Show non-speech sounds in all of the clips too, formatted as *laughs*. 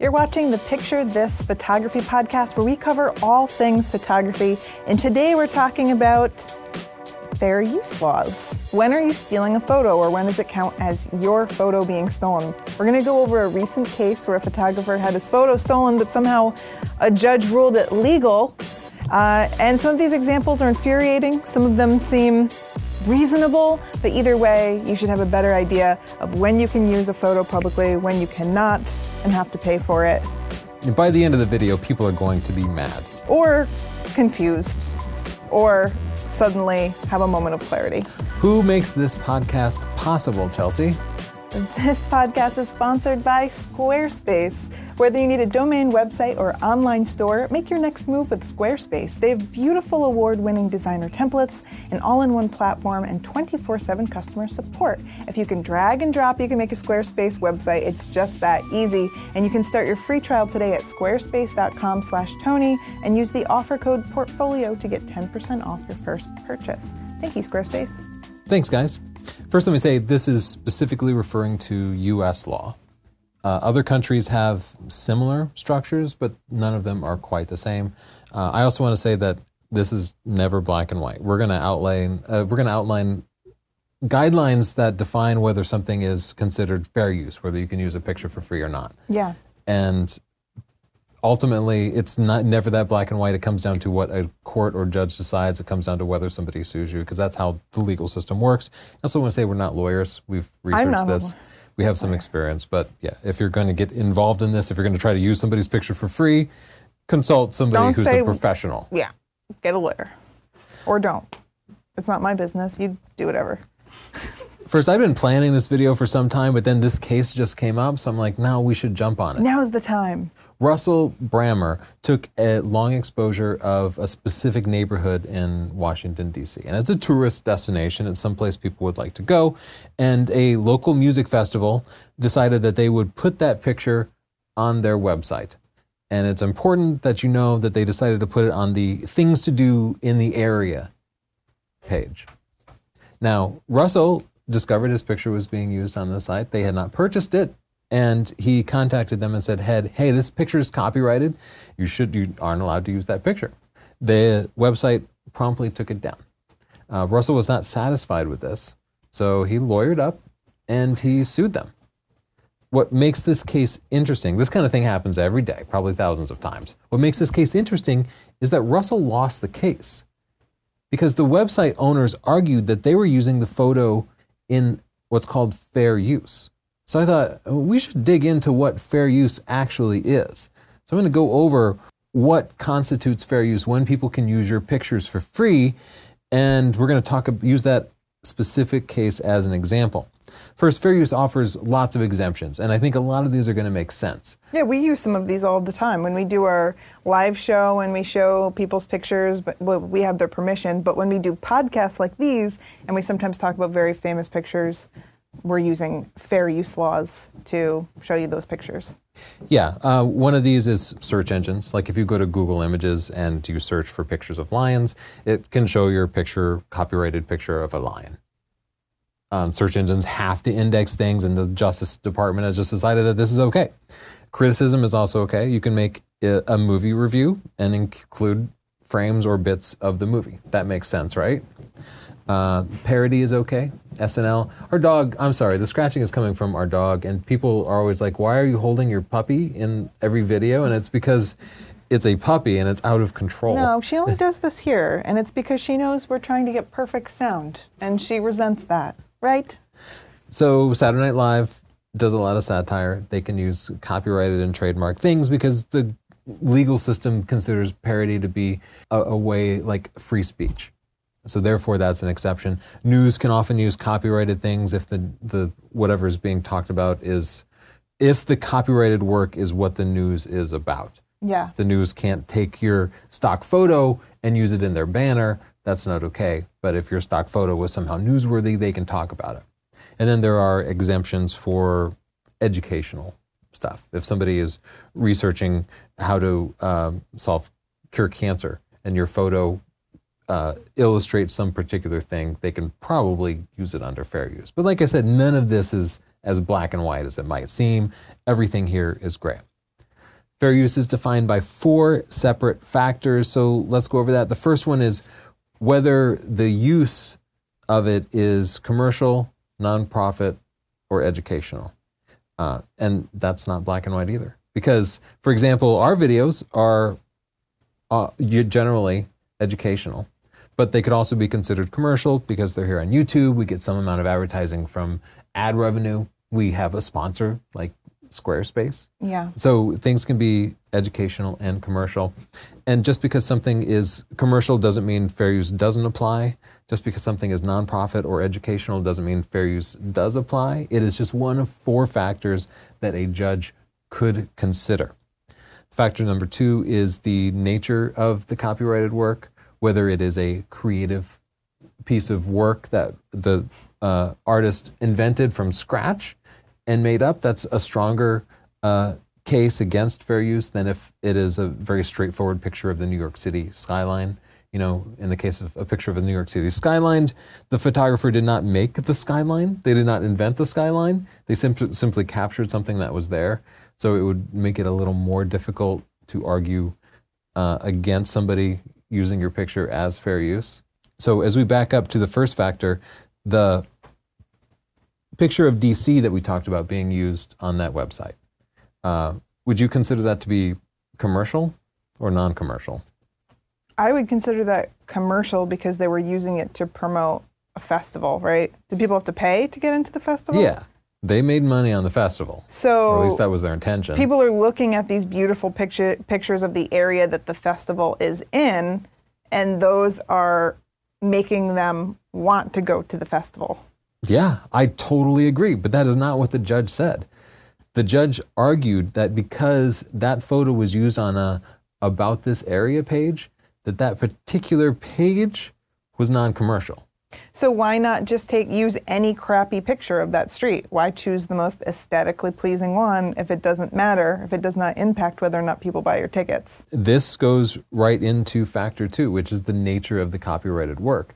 You're watching the Picture This Photography podcast where we cover all things photography. And today we're talking about fair use laws. When are you stealing a photo or when does it count as your photo being stolen? We're going to go over a recent case where a photographer had his photo stolen, but somehow a judge ruled it legal. Uh, and some of these examples are infuriating, some of them seem reasonable, but either way, you should have a better idea of when you can use a photo publicly, when you cannot, and have to pay for it. And by the end of the video, people are going to be mad. Or confused, or suddenly have a moment of clarity. Who makes this podcast possible, Chelsea? This podcast is sponsored by Squarespace. Whether you need a domain website or online store, make your next move with Squarespace. They have beautiful award winning designer templates, an all in one platform, and 24 7 customer support. If you can drag and drop, you can make a Squarespace website. It's just that easy. And you can start your free trial today at squarespace.com slash Tony and use the offer code portfolio to get 10% off your first purchase. Thank you, Squarespace. Thanks, guys. First, let me say this is specifically referring to U.S. law. Uh, other countries have similar structures, but none of them are quite the same. Uh, I also want to say that this is never black and white. We're going to outline uh, we're going to outline guidelines that define whether something is considered fair use, whether you can use a picture for free or not. Yeah. And ultimately, it's not never that black and white. It comes down to what a court or judge decides. It comes down to whether somebody sues you, because that's how the legal system works. I also want to say we're not lawyers. We've researched this. lawyer. We have some experience, but yeah, if you're going to get involved in this, if you're going to try to use somebody's picture for free, consult somebody Don't who's say- a professional. Yeah. Get a lawyer. Or don't. It's not my business. You do whatever. First, I've been planning this video for some time, but then this case just came up, so I'm like, now we should jump on it. Now is the time. Russell Brammer took a long exposure of a specific neighborhood in Washington, D.C. And it's a tourist destination. It's someplace people would like to go. And a local music festival decided that they would put that picture on their website. And it's important that you know that they decided to put it on the things to do in the area page. Now, Russell discovered his picture was being used on the site. They had not purchased it, and he contacted them and said, "Head, hey, this picture is copyrighted. You should you aren't allowed to use that picture." The website promptly took it down. Uh, Russell was not satisfied with this, so he lawyered up and he sued them. What makes this case interesting, this kind of thing happens every day, probably thousands of times. What makes this case interesting is that Russell lost the case because the website owners argued that they were using the photo in what's called fair use. So I thought "Oh, we should dig into what fair use actually is. So I'm going to go over what constitutes fair use, when people can use your pictures for free, and we're going to talk use that specific case as an example. First, fair use offers lots of exemptions, and I think a lot of these are going to make sense. Yeah, we use some of these all the time when we do our live show and we show people's pictures, but we have their permission. But when we do podcasts like these, and we sometimes talk about very famous pictures, we're using fair use laws to show you those pictures. Yeah, uh, one of these is search engines. Like if you go to Google Images and you search for pictures of lions, it can show your picture, copyrighted picture of a lion. Um, search engines have to index things, and the Justice Department has just decided that this is okay. Criticism is also okay. You can make a a movie review and include frames or bits of the movie. That makes sense, right? Uh, parody is okay. SNL. Our dog, I'm sorry, the scratching is coming from our dog, and people are always like, why are you holding your puppy in every video? And it's because it's a puppy and it's out of control. No, she only does this here, and it's because she knows we're trying to get perfect sound, and she resents that, right? So Saturday Night Live does a lot of satire. They can use copyrighted and trademark things because the legal system considers parody to be a, a way like free speech. So therefore, that's an exception. News can often use copyrighted things if the the whatever is being talked about is if the copyrighted work is what the news is about. Yeah. The news can't take your stock photo and use it in their banner. That's not okay. But if your stock photo was somehow newsworthy, they can talk about it. And then there are exemptions for educational stuff. If somebody is researching how to um, solve cure cancer and your photo uh, illustrates some particular thing, they can probably use it under fair use. But like I said, none of this is as black and white as it might seem. Everything here is gray. Fair use is defined by four separate factors. So let's go over that. The first one is whether the use of it is commercial, nonprofit, or educational. Uh, and that's not black and white either. Because, for example, our videos are uh, generally educational, but they could also be considered commercial because they're here on YouTube. We get some amount of advertising from ad revenue. We have a sponsor like Squarespace. Yeah. So things can be educational and commercial. And just because something is commercial doesn't mean fair use doesn't apply. Just because something is nonprofit or educational doesn't mean fair use does apply. It is just one of four factors that a judge could consider. Factor number two is the nature of the copyrighted work, whether it is a creative piece of work that the uh, artist invented from scratch and made up, that's a stronger uh, case against fair use than if it is a very straightforward picture of the New York City skyline. You know, in the case of a picture of the New York City skyline, the photographer did not make the skyline. They did not invent the skyline. They simply simply captured something that was there. So it would make it a little more difficult to argue uh, against somebody using your picture as fair use. So as we back up to the first factor, the picture of DC that we talked about being used on that website. Uh, would you consider that to be commercial or non-commercial? I would consider that commercial because they were using it to promote a festival, right? Do people have to pay to get into the festival? Yeah, they made money on the festival. So or at least that was their intention. People are looking at these beautiful picture, pictures of the area that the festival is in, and those are making them want to go to the festival. Yeah, I totally agree. But that is not what the judge said. The judge argued that because that photo was used on a about this area page, that that particular page was non-commercial. So why not just take use any crappy picture of that street? Why choose the most aesthetically pleasing one if it doesn't matter, if it does not impact whether or not people buy your tickets? This goes right into factor 2, which is the nature of the copyrighted work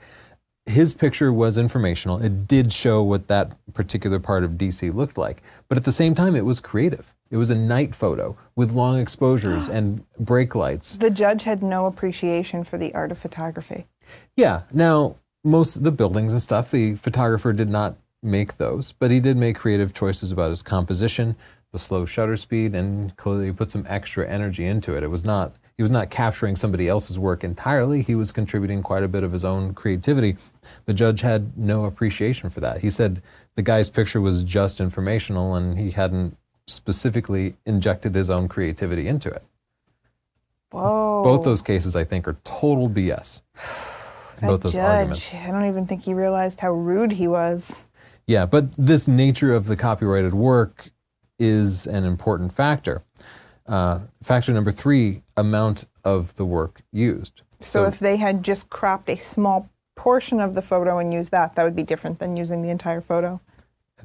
his picture was informational. It did show what that particular part of DC looked like. But at the same time, it was creative. It was a night photo with long exposures and brake lights. The judge had no appreciation for the art of photography. Yeah. Now, most of the buildings and stuff, the photographer did not make those, but he did make creative choices about his composition, the slow shutter speed, and clearly put some extra energy into it. It was not he was not capturing somebody else's work entirely. He was contributing quite a bit of his own creativity. The judge had no appreciation for that. He said the guy's picture was just informational and he hadn't specifically injected his own creativity into it. Whoa. Both those cases, I think, are total BS. Both those judge, arguments. I don't even think he realized how rude he was. Yeah, but this nature of the copyrighted work is an important factor. Uh, factor number three, amount of the work used. So, so if they had just cropped a small portion of the photo and used that, that would be different than using the entire photo.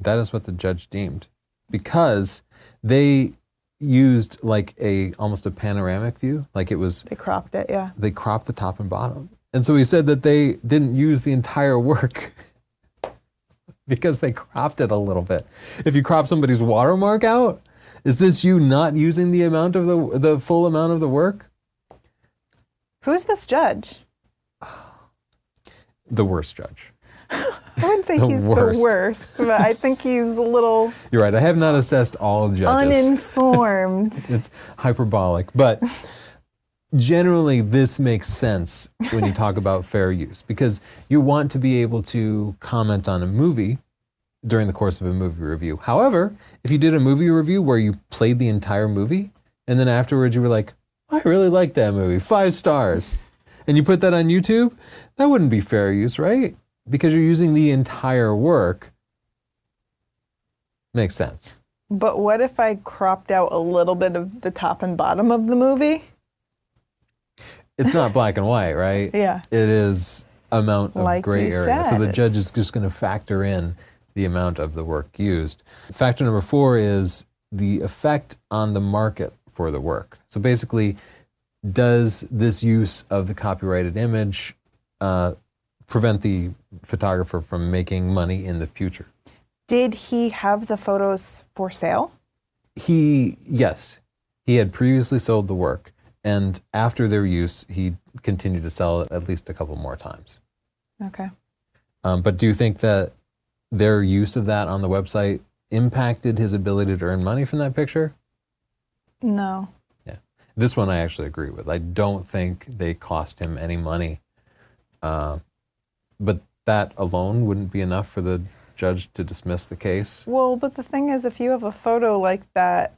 That is what the judge deemed, because they used like a almost a panoramic view, like it was. They cropped it, yeah. They cropped the top and bottom, and so he said that they didn't use the entire work. *laughs* because they cropped it a little bit. If you crop somebody's watermark out, is this you not using the amount of the the full amount of the work? Who's this judge? *sighs* The worst judge. *laughs* I wouldn't say *laughs* the he's worst. the worst, but I think he's a little. You're right. I have not assessed all judges. Uninformed. it's hyperbolic, but generally this makes sense when you talk about fair use because you want to be able to comment on a movie during the course of a movie review. However, if you did a movie review where you played the entire movie and then afterwards you were like, I really like that movie, five stars, and you put that on YouTube, that wouldn't be fair use, right? Because you're using the entire work. Makes sense. But what if I cropped out a little bit of the top and bottom of the movie? It's not black and white, right? *laughs* yeah. It is amount of like gray area. Said, so the judge is just going to factor in the amount of the work used. Factor number four is the effect on the market for the work. So basically, does this use of the copyrighted image uh, prevent the photographer from making money in the future? Did he have the photos for sale? He, yes. He had previously sold the work, and after their use, he continued to sell it at least a couple more times. Okay. Um, but do you think that their use of that on the website impacted his ability to earn money from that picture? No. Yeah. This one I actually agree with. I don't think they cost him any money. Uh, but that alone wouldn't be enough for the judge to dismiss the case. Well, but the thing is, if you have a photo like that,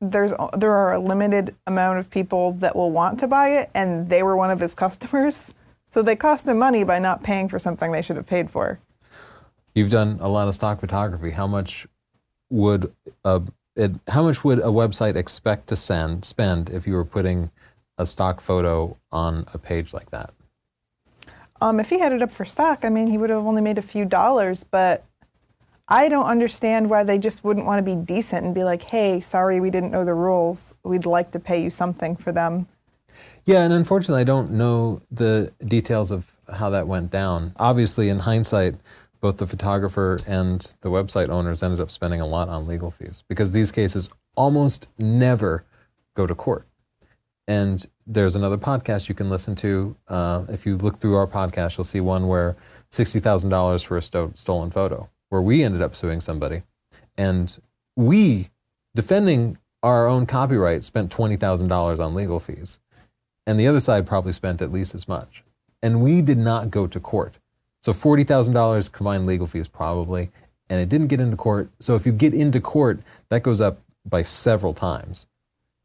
there's there are a limited amount of people that will want to buy it, and they were one of his *laughs* customers. So they cost him money by not paying for something they should have paid for. You've done a lot of stock photography. How much would a it, how much would a website expect to send spend if you were putting a stock photo on a page like that? Um, if he had it up for stock, I mean, he would have only made a few dollars, but I don't understand why they just wouldn't want to be decent and be like, hey, sorry, we didn't know the rules. We'd like to pay you something for them. Yeah, and unfortunately, I don't know the details of how that went down. Obviously, in hindsight, both the photographer and the website owners ended up spending a lot on legal fees because these cases almost never go to court. And there's another podcast you can listen to. Uh, if you look through our podcast, you'll see one where $60,000 for a sto- stolen photo, where we ended up suing somebody. And we, defending our own copyright, spent $20,000 on legal fees. And the other side probably spent at least as much. And we did not go to court. So $40,000 combined legal fees probably, and it didn't get into court. So if you get into court, that goes up by several times.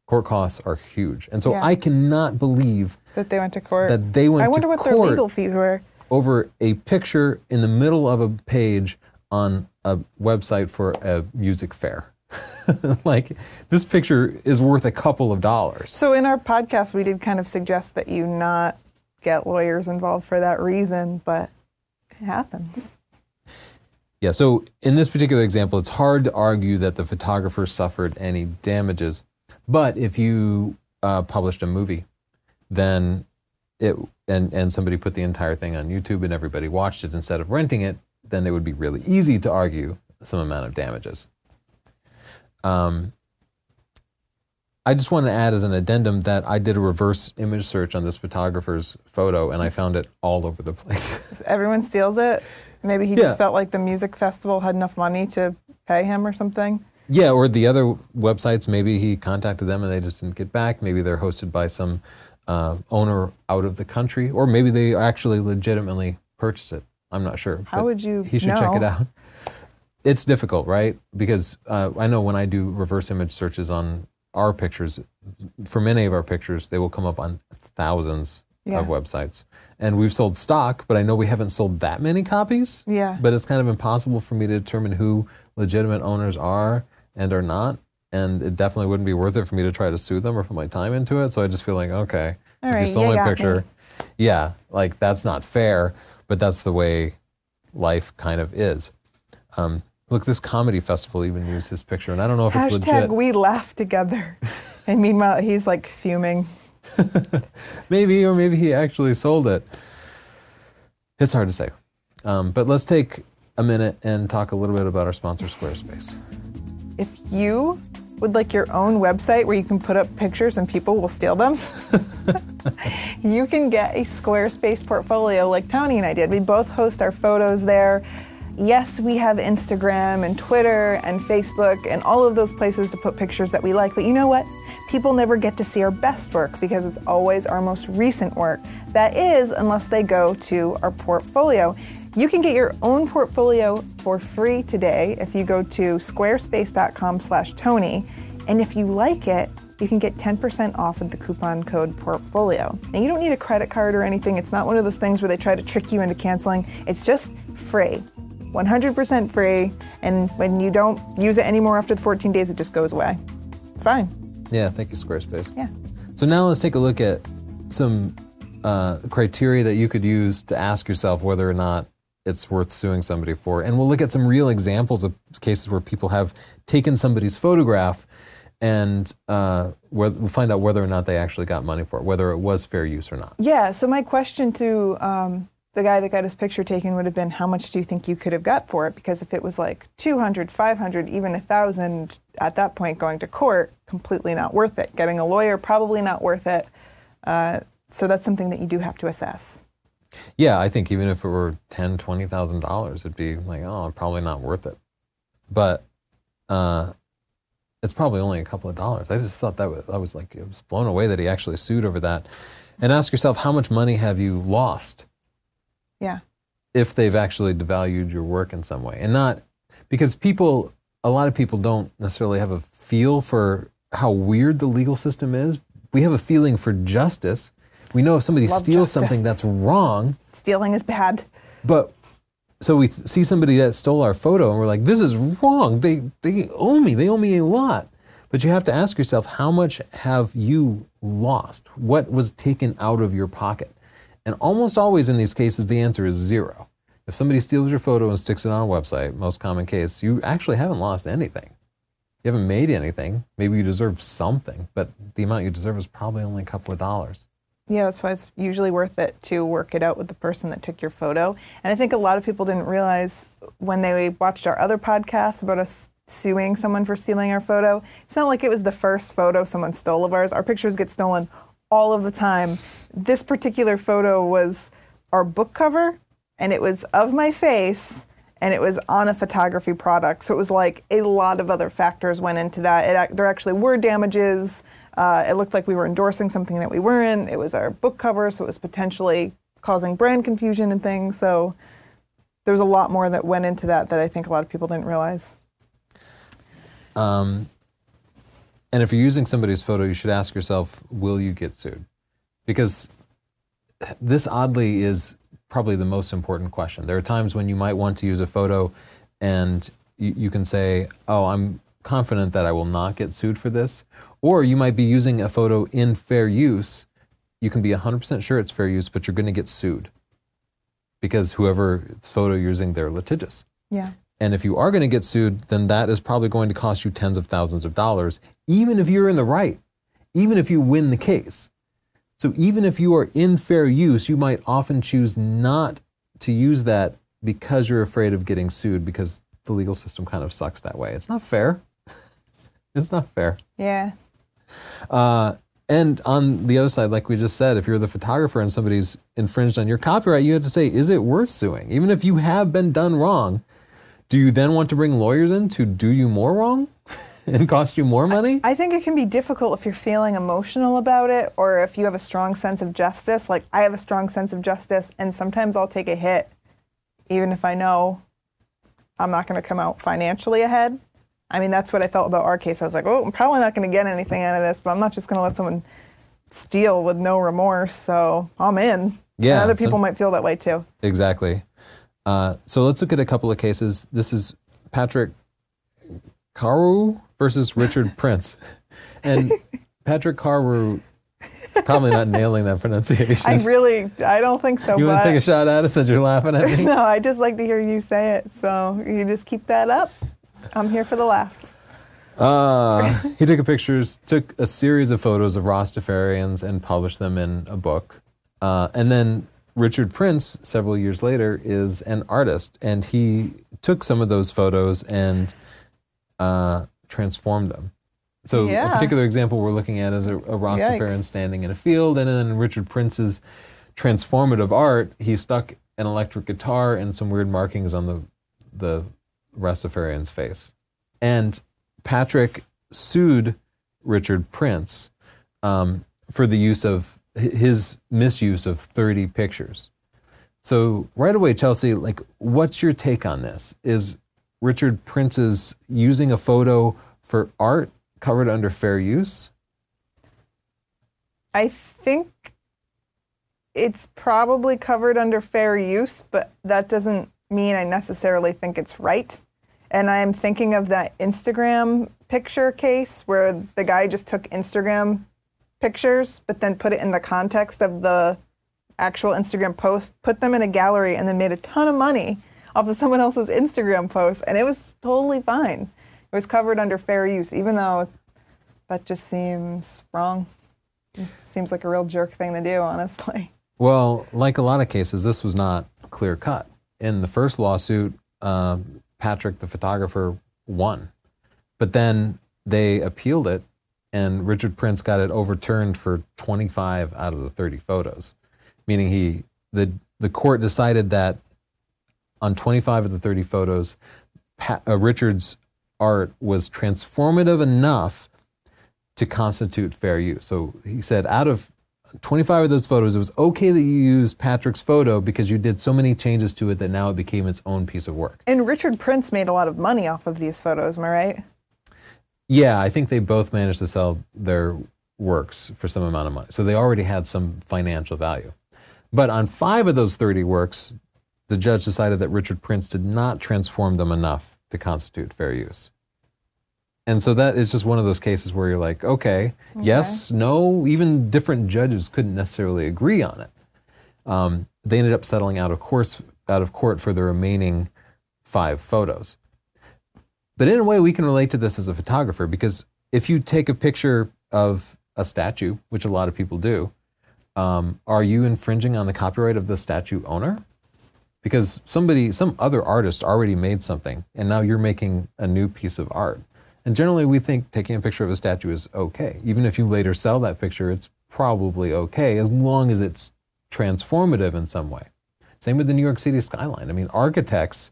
Court costs are huge. And so Yeah. I cannot believe That they went to court. that they went I wonder what their legal fees were. over a picture in the middle of a page on a website for a music fair. *laughs* like this picture is worth a couple of dollars. So in our podcast, we did kind of suggest that you not get lawyers involved for that reason, but it happens. Yeah, so in this particular example, it's hard to argue that the photographer suffered any damages. But if you uh, published a movie, then it and and somebody put the entire thing on YouTube and everybody watched it instead of renting it, then it would be really easy to argue some amount of damages. Um, I just want to add as an addendum that I did a reverse image search on this photographer's photo and I found it all over the place. *laughs* Everyone steals it. Maybe he Yeah. just felt like the music festival had enough money to pay him or something. Yeah, or the other websites, maybe he contacted them and they just didn't get back. Maybe they're hosted by some uh, owner out of the country, or maybe they actually legitimately purchased it. I'm not sure. How would you He should check it out. *laughs* It's difficult, right? Because uh, I know when I do reverse image searches on our pictures, for many of our pictures, they will come up on thousands Yeah. of websites. And we've sold stock, but I know we haven't sold that many copies. Yeah. But it's kind of impossible for me to determine who legitimate owners are and are not. And it definitely wouldn't be worth it for me to try to sue them or put my time into it. So I just feel like, okay, All if right, you stole you my got picture, yeah, like that's not fair, but that's the way life kind of is. Um, look, this comedy festival even used his picture, and I don't know if it's Hashtag legit. we laugh together. *laughs* and meanwhile, he's like fuming. *laughs* maybe, or maybe he actually sold it. It's hard to say. Um, but let's take a minute and talk a little bit about our sponsor, Squarespace. If you would like your own website where you can put up pictures and people will steal them, *laughs* you can get a Squarespace portfolio like Tony and I did. We both host our photos there. Yes, we have Instagram and Twitter and Facebook and all of those places to put pictures that we like, but you know what? People never get to see our best work because it's always our most recent work. That is, unless they go to our portfolio. You can get your own portfolio for free today if you go to squarespace.com/tony, and if you like it, you can get 10% off with the coupon code portfolio. And you don't need a credit card or anything. It's not one of those things where they try to trick you into canceling. It's just free. 100% free, and when you don't use it anymore after the 14 days, it just goes away. It's fine. Yeah, thank you, Squarespace. Yeah. So now let's take a look at some uh, criteria that you could use to ask yourself whether or not it's worth suing somebody for. And we'll look at some real examples of cases where people have taken somebody's photograph and uh, we'll find out whether or not they actually got money for it, whether it was fair use or not. Yeah, so my question to um, the guy that got his picture taken would have been how much do you think you could have got for it because if it was like 200 500 even a 1000 at that point going to court completely not worth it getting a lawyer probably not worth it uh, so that's something that you do have to assess Yeah, I think even if it were ten, twenty thousand dollars, it'd be like, oh, probably not worth it. But uh, it's probably only a couple of dollars. I just thought that was, I was like, it was blown away that he actually sued over that. And ask yourself, how much money have you lost yeah if they've actually devalued your work in some way, and not because people, a lot of people don't necessarily have a feel for how weird the legal system is. We have a feeling for justice. We know if somebody Love steals justice. something that's wrong, stealing is bad but so we th- see somebody that stole our photo and we're like, this is wrong. They they owe me. They owe me a lot. But you have to ask yourself, how much have you lost? What was taken out of your pocket? And almost always in these cases, the answer is zero. If somebody steals your photo and sticks it on a website, most common case, you actually haven't lost anything. You haven't made anything. Maybe you deserve something, but the amount you deserve is probably only a couple of dollars. Yeah, that's why it's usually worth it to work it out with the person that took your photo. And I think a lot of people didn't realize when they watched our other podcast about us suing someone for stealing our photo, it's not like it was the first photo someone stole of ours. Our pictures get stolen all of the time. This particular photo was our book cover, and it was of my face. And it was on a photography product, so it was like a lot of other factors went into that. It, there actually were damages. Uh, it looked like we were endorsing something that we weren't. It was our book cover, so it was potentially causing brand confusion and things. So there was a lot more that went into that that I think a lot of people didn't realize. Um, and if you're using somebody's photo, you should ask yourself, will you get sued? Because this oddly is probably the most important question. There are times when you might want to use a photo and you, you can say, oh, I'm confident that I will not get sued for this. Or you might be using a photo in fair use. You can be 100% sure it's fair use, but you're going to get sued because whoever's photo you're using, they're litigious. Yeah. And if you are going to get sued, then that is probably going to cost you tens of thousands of dollars, even if you're in the right, even if you win the case. So even if you are in fair use, you might often choose not to use that because you're afraid of getting sued because the legal system kind of sucks that way. It's not fair. *laughs* it's not fair. Yeah. Uh, and on the other side, like we just said, if you're the photographer and somebody's infringed on your copyright, you have to say, is it worth suing? Even if you have been done wrong, do you then want to bring lawyers in to do you more wrong *laughs* and cost you more money? I think it can be difficult if you're feeling emotional about it or if you have a strong sense of justice. Like I have a strong sense of justice, and sometimes I'll take a hit, even if I know I'm not going to come out financially ahead. I mean, that's what I felt about our case. I was like, oh, I'm probably not going to get anything out of this, but I'm not just going to let someone steal with no remorse. So I'm in. Yeah, And other people might feel that way too. Exactly. Uh, so let's look at a couple of cases. This is Patrick Cariou versus Richard *laughs* Prince. And Patrick Cariou, probably not nailing that pronunciation. I really, I don't think so. you want to take a shot at it since you're laughing at me? *laughs* no, I just like to hear you say it. So you just keep that up. I'm here for the laughs. Uh, *laughs* he took a pictures, took a series of photos of Rastafarians and published them in a book. Uh, and then Richard Prince, several years later, is an artist, and he took some of those photos and uh, transformed them. So a particular example we're looking at is a, a Rastafarian Yikes. standing in a field, and then Richard Prince's transformative art, he stuck an electric guitar and some weird markings on the the Rastafarian's face. And Patrick sued Richard Prince um, for the use of his misuse of 30 pictures. So right away, Chelsea, like, what's your take on this? Is Richard Prince's using a photo for art covered under fair use? I think it's probably covered under fair use, but that doesn't mean I necessarily think it's right. And I'm thinking of that Instagram picture case where the guy just took Instagram pictures, but then put it in the context of the actual Instagram post, put them in a gallery, and then made a ton of money off of someone else's Instagram post. And it was totally fine. It was covered under fair use, even though that just seems wrong. It seems like a real jerk thing to do, honestly. Well, like a lot of cases, this was not clear cut. In the first lawsuit, uh, Patrick, the photographer, won. But then they appealed it, and Richard Prince got it overturned for 25 out of the 30 photos, meaning he the the court decided that on 25 of the 30 photos, Pat, uh, Richard's art was transformative enough to constitute fair use. So he said, out of 25 of those photos, it was okay that you used Patrick's photo because you did so many changes to it that now it became its own piece of work. And Richard Prince made a lot of money off of these photos, am I right? Yeah, I think they both managed to sell their works for some amount of money. So they already had some financial value. But on five of those 30 works, the judge decided that Richard Prince did not transform them enough to constitute fair use. And so that is just one of those cases where you're like, okay, yes, no, even different judges couldn't necessarily agree on it. Um, they ended up settling out of course out of court for the remaining five photos. But in a way, we can relate to this as a photographer because if you take a picture of a statue, which a lot of people do, um, are you infringing on the copyright of the statue owner? Because somebody, some other artist already made something, and now you're making a new piece of art. And generally, we think taking a picture of a statue is okay. Even if you later sell that picture, it's probably okay as long as it's transformative in some way. Same with the New York City skyline. I mean, architects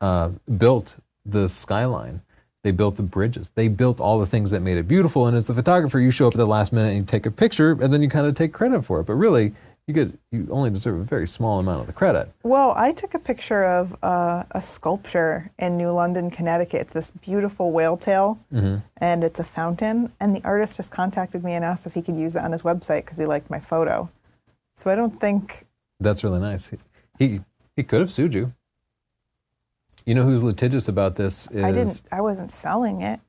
uh, built the skyline. They built the bridges. They built all the things that made it beautiful. And as the photographer, you show up at the last minute and you take a picture, and then you kind of take credit for it. But really, you get you only deserve a very small amount of the credit. Well, I took a picture of uh, a sculpture in New London, Connecticut. It's this beautiful whale tail, and it's a fountain. And the artist just contacted me and asked if he could use it on his website because he liked my photo. So I don't think That's really nice. He he, he could have sued you. You know who's litigious about this is I didn't. I wasn't selling it.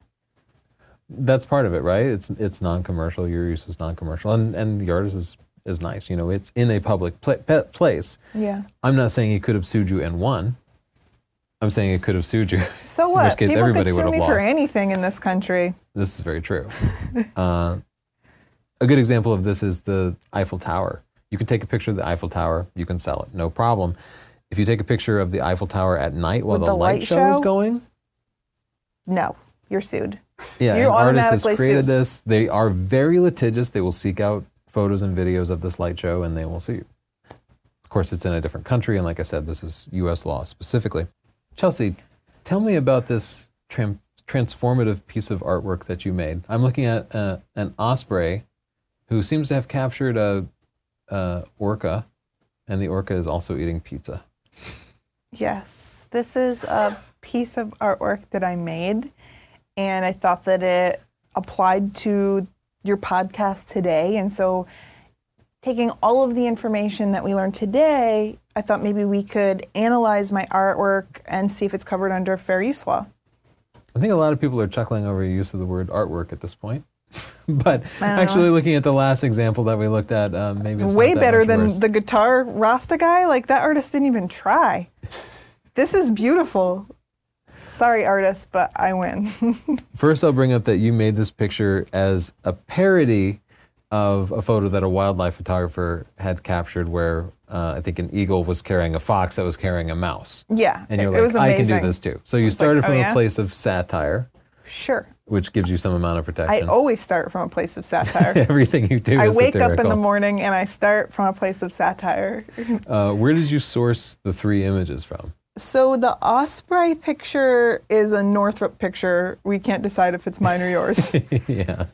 that's part of it, right? It's it's non-commercial. Your use is non-commercial, and and the artist is is nice. You know, it's in a public pe- place. Yeah. I'm not saying he could have sued you and won. I'm saying it could have sued you. So In what? which case, People everybody could would sue have me for anything in this country. This is very true. *laughs* uh, a good example of this is the Eiffel Tower. You can take a picture of the Eiffel Tower, you can sell it, no problem. If you take a picture of the Eiffel Tower at night while the, the light, light show is going, No, you're sued. yeah, You're an artist has created sued. this. They are very litigious. They will seek out photos and videos of this light show and they will sue you. Of course, it's in a different country, and like I said, this is U.S. law specifically. Chelsea, tell me about this tram- transformative piece of artwork that you made. I'm looking at uh, an osprey who seems to have captured a, a orca, and the orca is also eating pizza. Yes, this is a piece of artwork that I made, and I thought that it applied to your podcast today. And so, taking all of the information that we learned today, I thought maybe we could analyze my artwork and see if it's covered under fair use law. I think a lot of people are chuckling over your use of the word artwork at this point. *laughs* but actually, know. looking at the last example that we looked at, um, maybe it's, It's way better than worse. the guitar Rasta guy. Like, that artist didn't even try. This is beautiful. Sorry, artist, but I win. *laughs* First, I'll bring up that you made this picture as a parody of a photo that a wildlife photographer had captured, where uh, I think an eagle was carrying a fox that was carrying a mouse. yeah, And you're it like, was I can do this too. So you was like, started oh, from yeah? a place of satire, Sure. which gives you some amount of protection. I always start from a place of satire. *laughs* Everything you do is I wake up in the morning and I start from a place of satire. Uh, where did you source the three images from? So the Osprey picture is a Northrup picture. We can't decide if it's mine or yours. *laughs* yeah,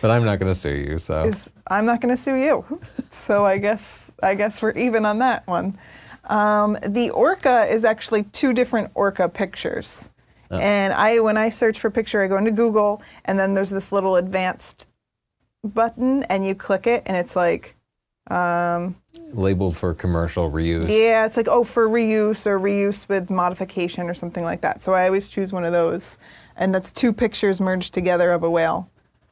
but I'm not going to sue you. So Is- I'm not going to sue you. So I guess I guess we're even on that one. Um, the orca is actually two different orca pictures. And I when I search for picture, I go into Google and then there's this little advanced button and you click it and it's like um, labeled for commercial reuse. Yeah, it's like, oh, for reuse or reuse with modification or something like that. So I always choose one of those. And that's two pictures merged together of a whale.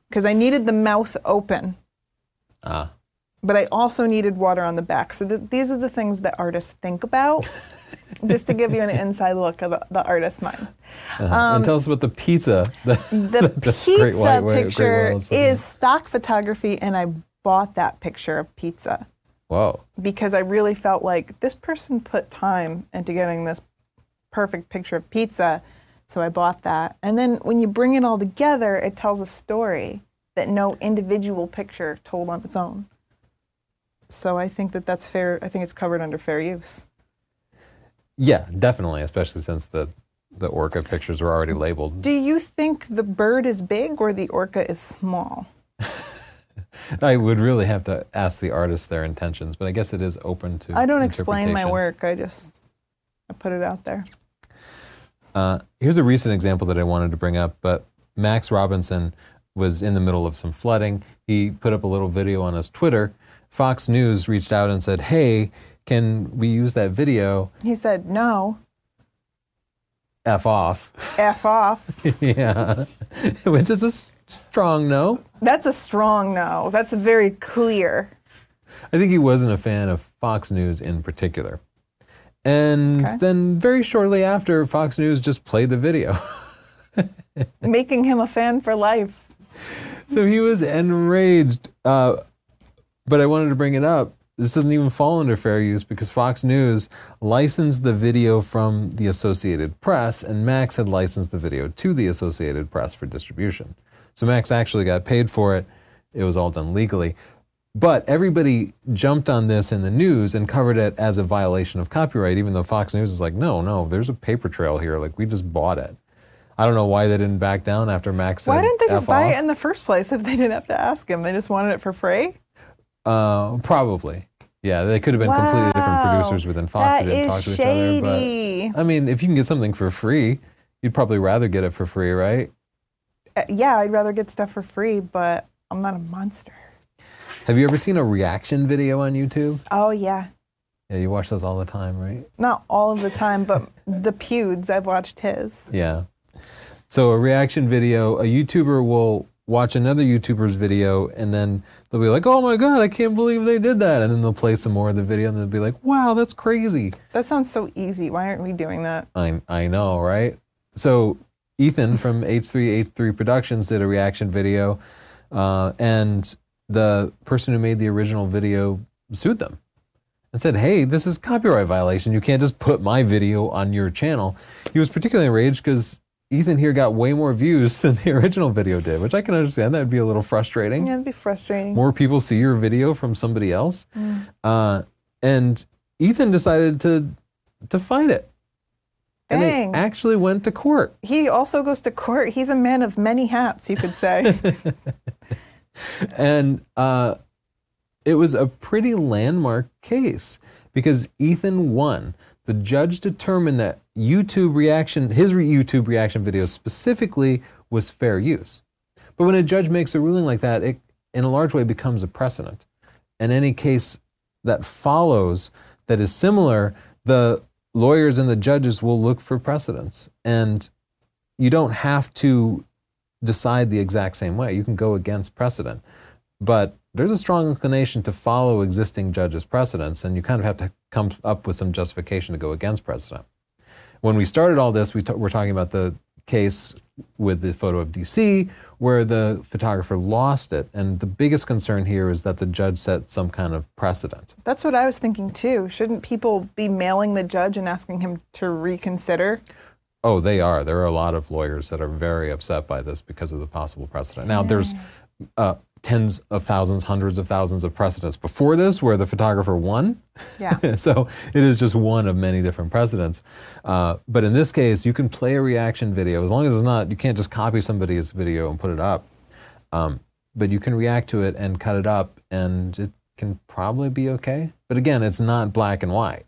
Because I needed the mouth open, Ah, but I also needed water on the back. So th- these are the things that artists think about, *laughs* just to give you an inside look of the, the artist's mind. uh-huh. and tell us about the pizza. *laughs* The That's pizza great white picture whale, it's looking at. is stock photography, and I bought that picture of pizza. Whoa. because I really felt like this person put time into getting this perfect picture of pizza. So I bought that. And then when you bring it all together, it tells a story that no individual picture told on its own. So I think that that's fair. I think it's covered under fair use. Yeah, definitely, especially since the the orca pictures were already labeled. Do you think the bird is big or the orca is small? *laughs* I would really have to ask the artists their intentions, but I guess it is open to. I don't explain my work. I just I put it out there. Uh, here's a recent example that I wanted to bring up, but Max Robinson was in the middle of some flooding. He put up a little video on his Twitter. Fox News reached out and said, "Hey, can we use that video?" He said, "No, F off. f off." *laughs* yeah, which is a strong no. That's a strong no. That's very clear. I think he wasn't a fan of Fox News in particular. And Okay. then very shortly after, Fox News just played the video. *laughs* Making him a fan for life. so he was enraged. Uh, but I wanted to bring it up. This doesn't even fall under fair use because Fox News licensed the video from the Associated Press, and Max had licensed the video to the Associated Press for distribution. So Max actually got paid for it. It was all done legally. But everybody jumped on this in the news and covered it as a violation of copyright, even though Fox News is like, no, no, there's a paper trail here. Like, we just bought it. I don't know why they didn't back down after Max said, Why didn't they just "F buy off." it in the first place if they didn't have to ask him? They just wanted it for free? Uh, probably. Yeah, they could have been completely different producers within Fox That who didn't talk to shady. each other. But I mean, if you can get something for free, you'd probably rather get it for free, right? Uh, yeah, I'd rather get stuff for free, but I'm not a monster. Have you ever seen a reaction video on YouTube? Oh, yeah. Yeah, you watch those all the time, right? Not all of the time, but the Pewds, I've watched his. Yeah. So a reaction video, a YouTuber will watch another YouTuber's video and then they'll be like, "Oh my god, I can't believe they did that." And then they'll play some more of the video and they'll be like, "Wow, that's crazy." That sounds so easy. Why aren't we doing that? I I know, right? So Ethan from H3H3 Productions did a reaction video, uh, and the person who made the original video sued them and said, "Hey, this is copyright violation. You can't just put my video on your channel." He was particularly enraged because Ethan here got way more views *laughs* than the original video did, which I can understand. That'd be a little frustrating Yeah, it'd be frustrating. more people see your video from somebody else. Uh, and Ethan decided to to fight it. And Dang. they actually went to court. He also goes to court. He's a man of many hats, you could say. *laughs* And uh, it was a pretty landmark case because Ethan won. The judge determined that YouTube reaction, his YouTube reaction video specifically, was fair use. But when a judge makes a ruling like that, it in a large way becomes a precedent. And any case that follows that is similar, the lawyers and the judges will look for precedents. And you don't have to decide the exact same way. You can go against precedent. But there's a strong inclination to follow existing judges' precedents, and you kind of have to come up with some justification to go against precedent. When we started all this, we t- were talking about the case with the photo of DC, where the photographer lost it. And the biggest concern here is that the judge set some kind of precedent. That's what I was thinking too. Shouldn't people be mailing the judge and asking him to reconsider? Oh, they are. There are a lot of lawyers that are very upset by this because of the possible precedent. Now, there's uh, tens of thousands, hundreds of thousands of precedents before this where the photographer won. Yeah. *laughs* so it is just one of many different precedents. Uh, but in this case, you can play a reaction video as long as it's not, you can't just copy somebody's video and put it up. Um, but you can react to it and cut it up, and it can probably be okay. But again, it's not black and white.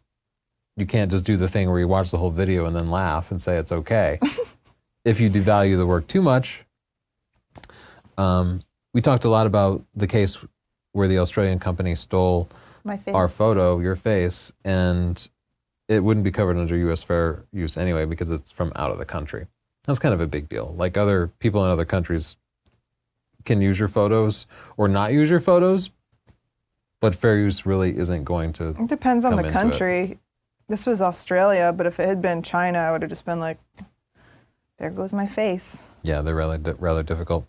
You can't just do the thing where you watch the whole video and then laugh and say it's okay. *laughs* if you devalue the work too much, um, we talked a lot about the case where the Australian company stole My face. our photo, your face, and it wouldn't be covered under U.S. fair use anyway because it's from out of the country. That's kind of a big deal. Like other people in other countries can use your photos or not use your photos, but fair use really isn't going to. it depends on the it. country. This was Australia, but if it had been China, I would have just been like, there goes my face. Yeah, they're rather rather difficult.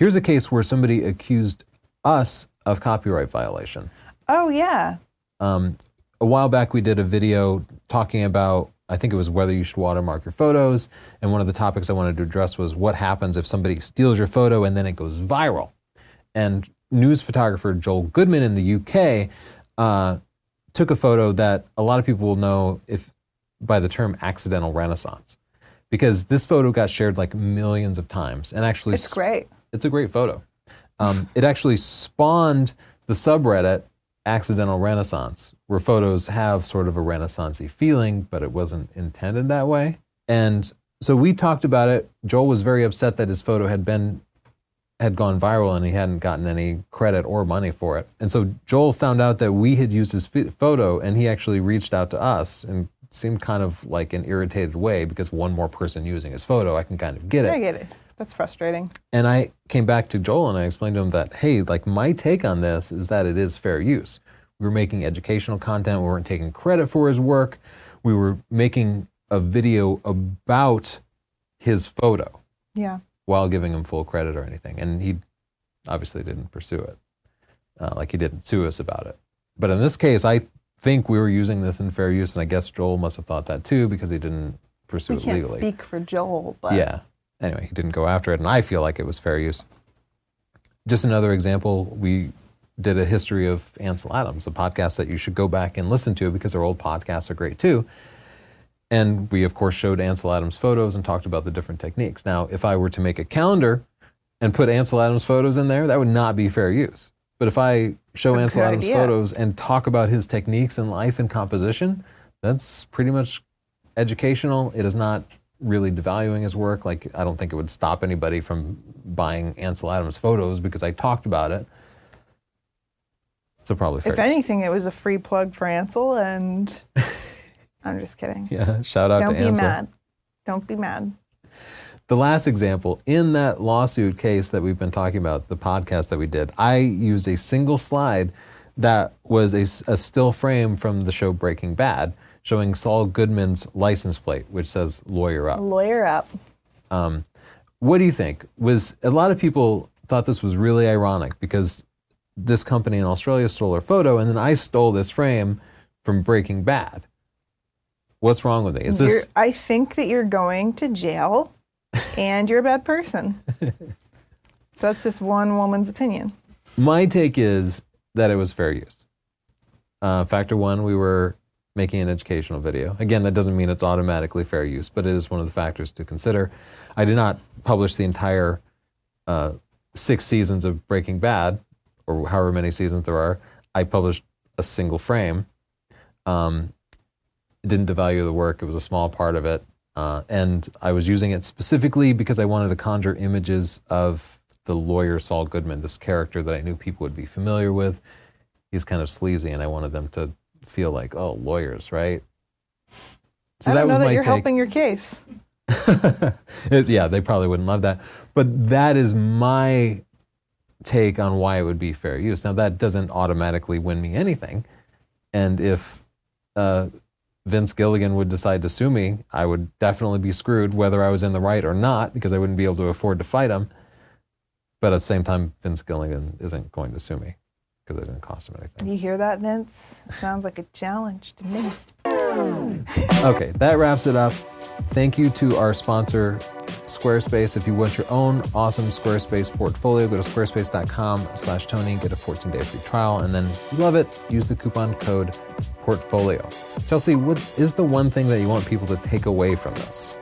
Here's a case where somebody accused us of copyright violation. Oh, yeah. Um, a while back, we did a video talking about, I think it was whether you should watermark your photos. And one of the topics I wanted to address was what happens if somebody steals your photo and then it goes viral. And news photographer Joel Goodman in the UK uh, took a photo that a lot of people will know if by the term accidental renaissance. Because this photo got shared like millions of times and actually It's great. It's a great photo. Um, it actually spawned the subreddit Accidental Renaissance, where photos have sort of a Renaissancey feeling, but it wasn't intended that way. And so we talked about it. Joel was very upset that his photo had been had gone viral and he hadn't gotten any credit or money for it. And so Joel found out that we had used his ph- photo, and he actually reached out to us and seemed kind of like an irritated way because one more person using his photo, I can kind of get it. I get it. That's frustrating. And I came back to Joel and I explained to him that, hey, like my take on this is that it is fair use. We were making educational content, we weren't taking credit for his work, we were making a video about his photo Yeah. while giving him full credit or anything. And he obviously didn't pursue it, uh, like he didn't sue us about it. But in this case, I think we were using this in fair use, and I guess Joel must have thought that too because he didn't pursue We it can't legally. speak for Joel, but Yeah. Anyway, he didn't go after it, and I feel like it was fair use. Just another example, we did a history of Ansel Adams, a podcast that you should go back and listen to because our old podcasts are great too. And we, of course, showed Ansel Adams photos and talked about the different techniques. Now, if I were to make a calendar and put Ansel Adams photos in there, that would not be fair use. But if I show It's Ansel Adams idea. photos and talk about his techniques in life and composition, that's pretty much educational. It is not really devaluing his work. Like, I don't think it would stop anybody from buying Ansel Adams photos because I talked about it. So probably fair. if anything, it was a free plug for Ansel, and *laughs* I'm just kidding. yeah, shout out Don't to Ansel. Don't be mad. Don't be mad. The last example, in that lawsuit case that we've been talking about, the podcast that we did, I used a single slide that was a still frame from the show Breaking Bad, showing Saul Goodman's license plate, which says lawyer up. Lawyer up. What do you think? Was a lot of people thought this was really ironic because this company in Australia stole our photo, and then I stole this frame from Breaking Bad. What's wrong with me? Is You're, this I think that you're going to jail, *laughs* and you're a bad person. so that's just one woman's opinion. my take? Is that it was fair use. Uh, factor one, we were making an educational video. Again, that doesn't mean it's automatically fair use, but it is one of the factors to consider. I did not publish the entire uh, six seasons of Breaking Bad, or however many seasons there are. I published a single frame. Um, didn't devalue the work. It was a small part of it. Uh, and I was using it specifically because I wanted to conjure images of the lawyer Saul Goodman, this character that I knew people would be familiar with. He's kind of sleazy, and I wanted them to feel like, oh, lawyers, right? So I don't know that you're take. helping your case. *laughs* It- yeah, they probably wouldn't love that. But that is my take on why it would be fair use. Now, that doesn't automatically win me anything. And if uh, Vince Gilligan would decide to sue me, I would definitely be screwed whether I was in the right or not because I wouldn't be able to afford to fight him. But at the same time, Vince Gilligan isn't going to sue me because it didn't cost him anything. You hear that, Vince? Sounds like a challenge to me. Okay, that wraps it up. Thank you to our sponsor, Squarespace. If you want your own awesome Squarespace portfolio, go to squarespace.com slash Tony, get a 14-day free trial, and then if you love it, use the coupon code portfolio. Chelsea, what is the one thing that you want people to take away from this?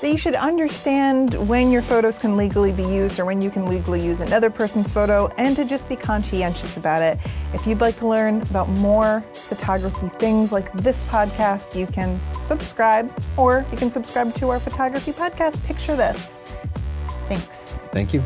That you should understand when your photos can legally be used or when you can legally use another person's photo and to just be conscientious about it. If you'd like to learn about more photography things like this podcast, you can subscribe or you can subscribe to our photography podcast, Picture This. Thanks. Thank you.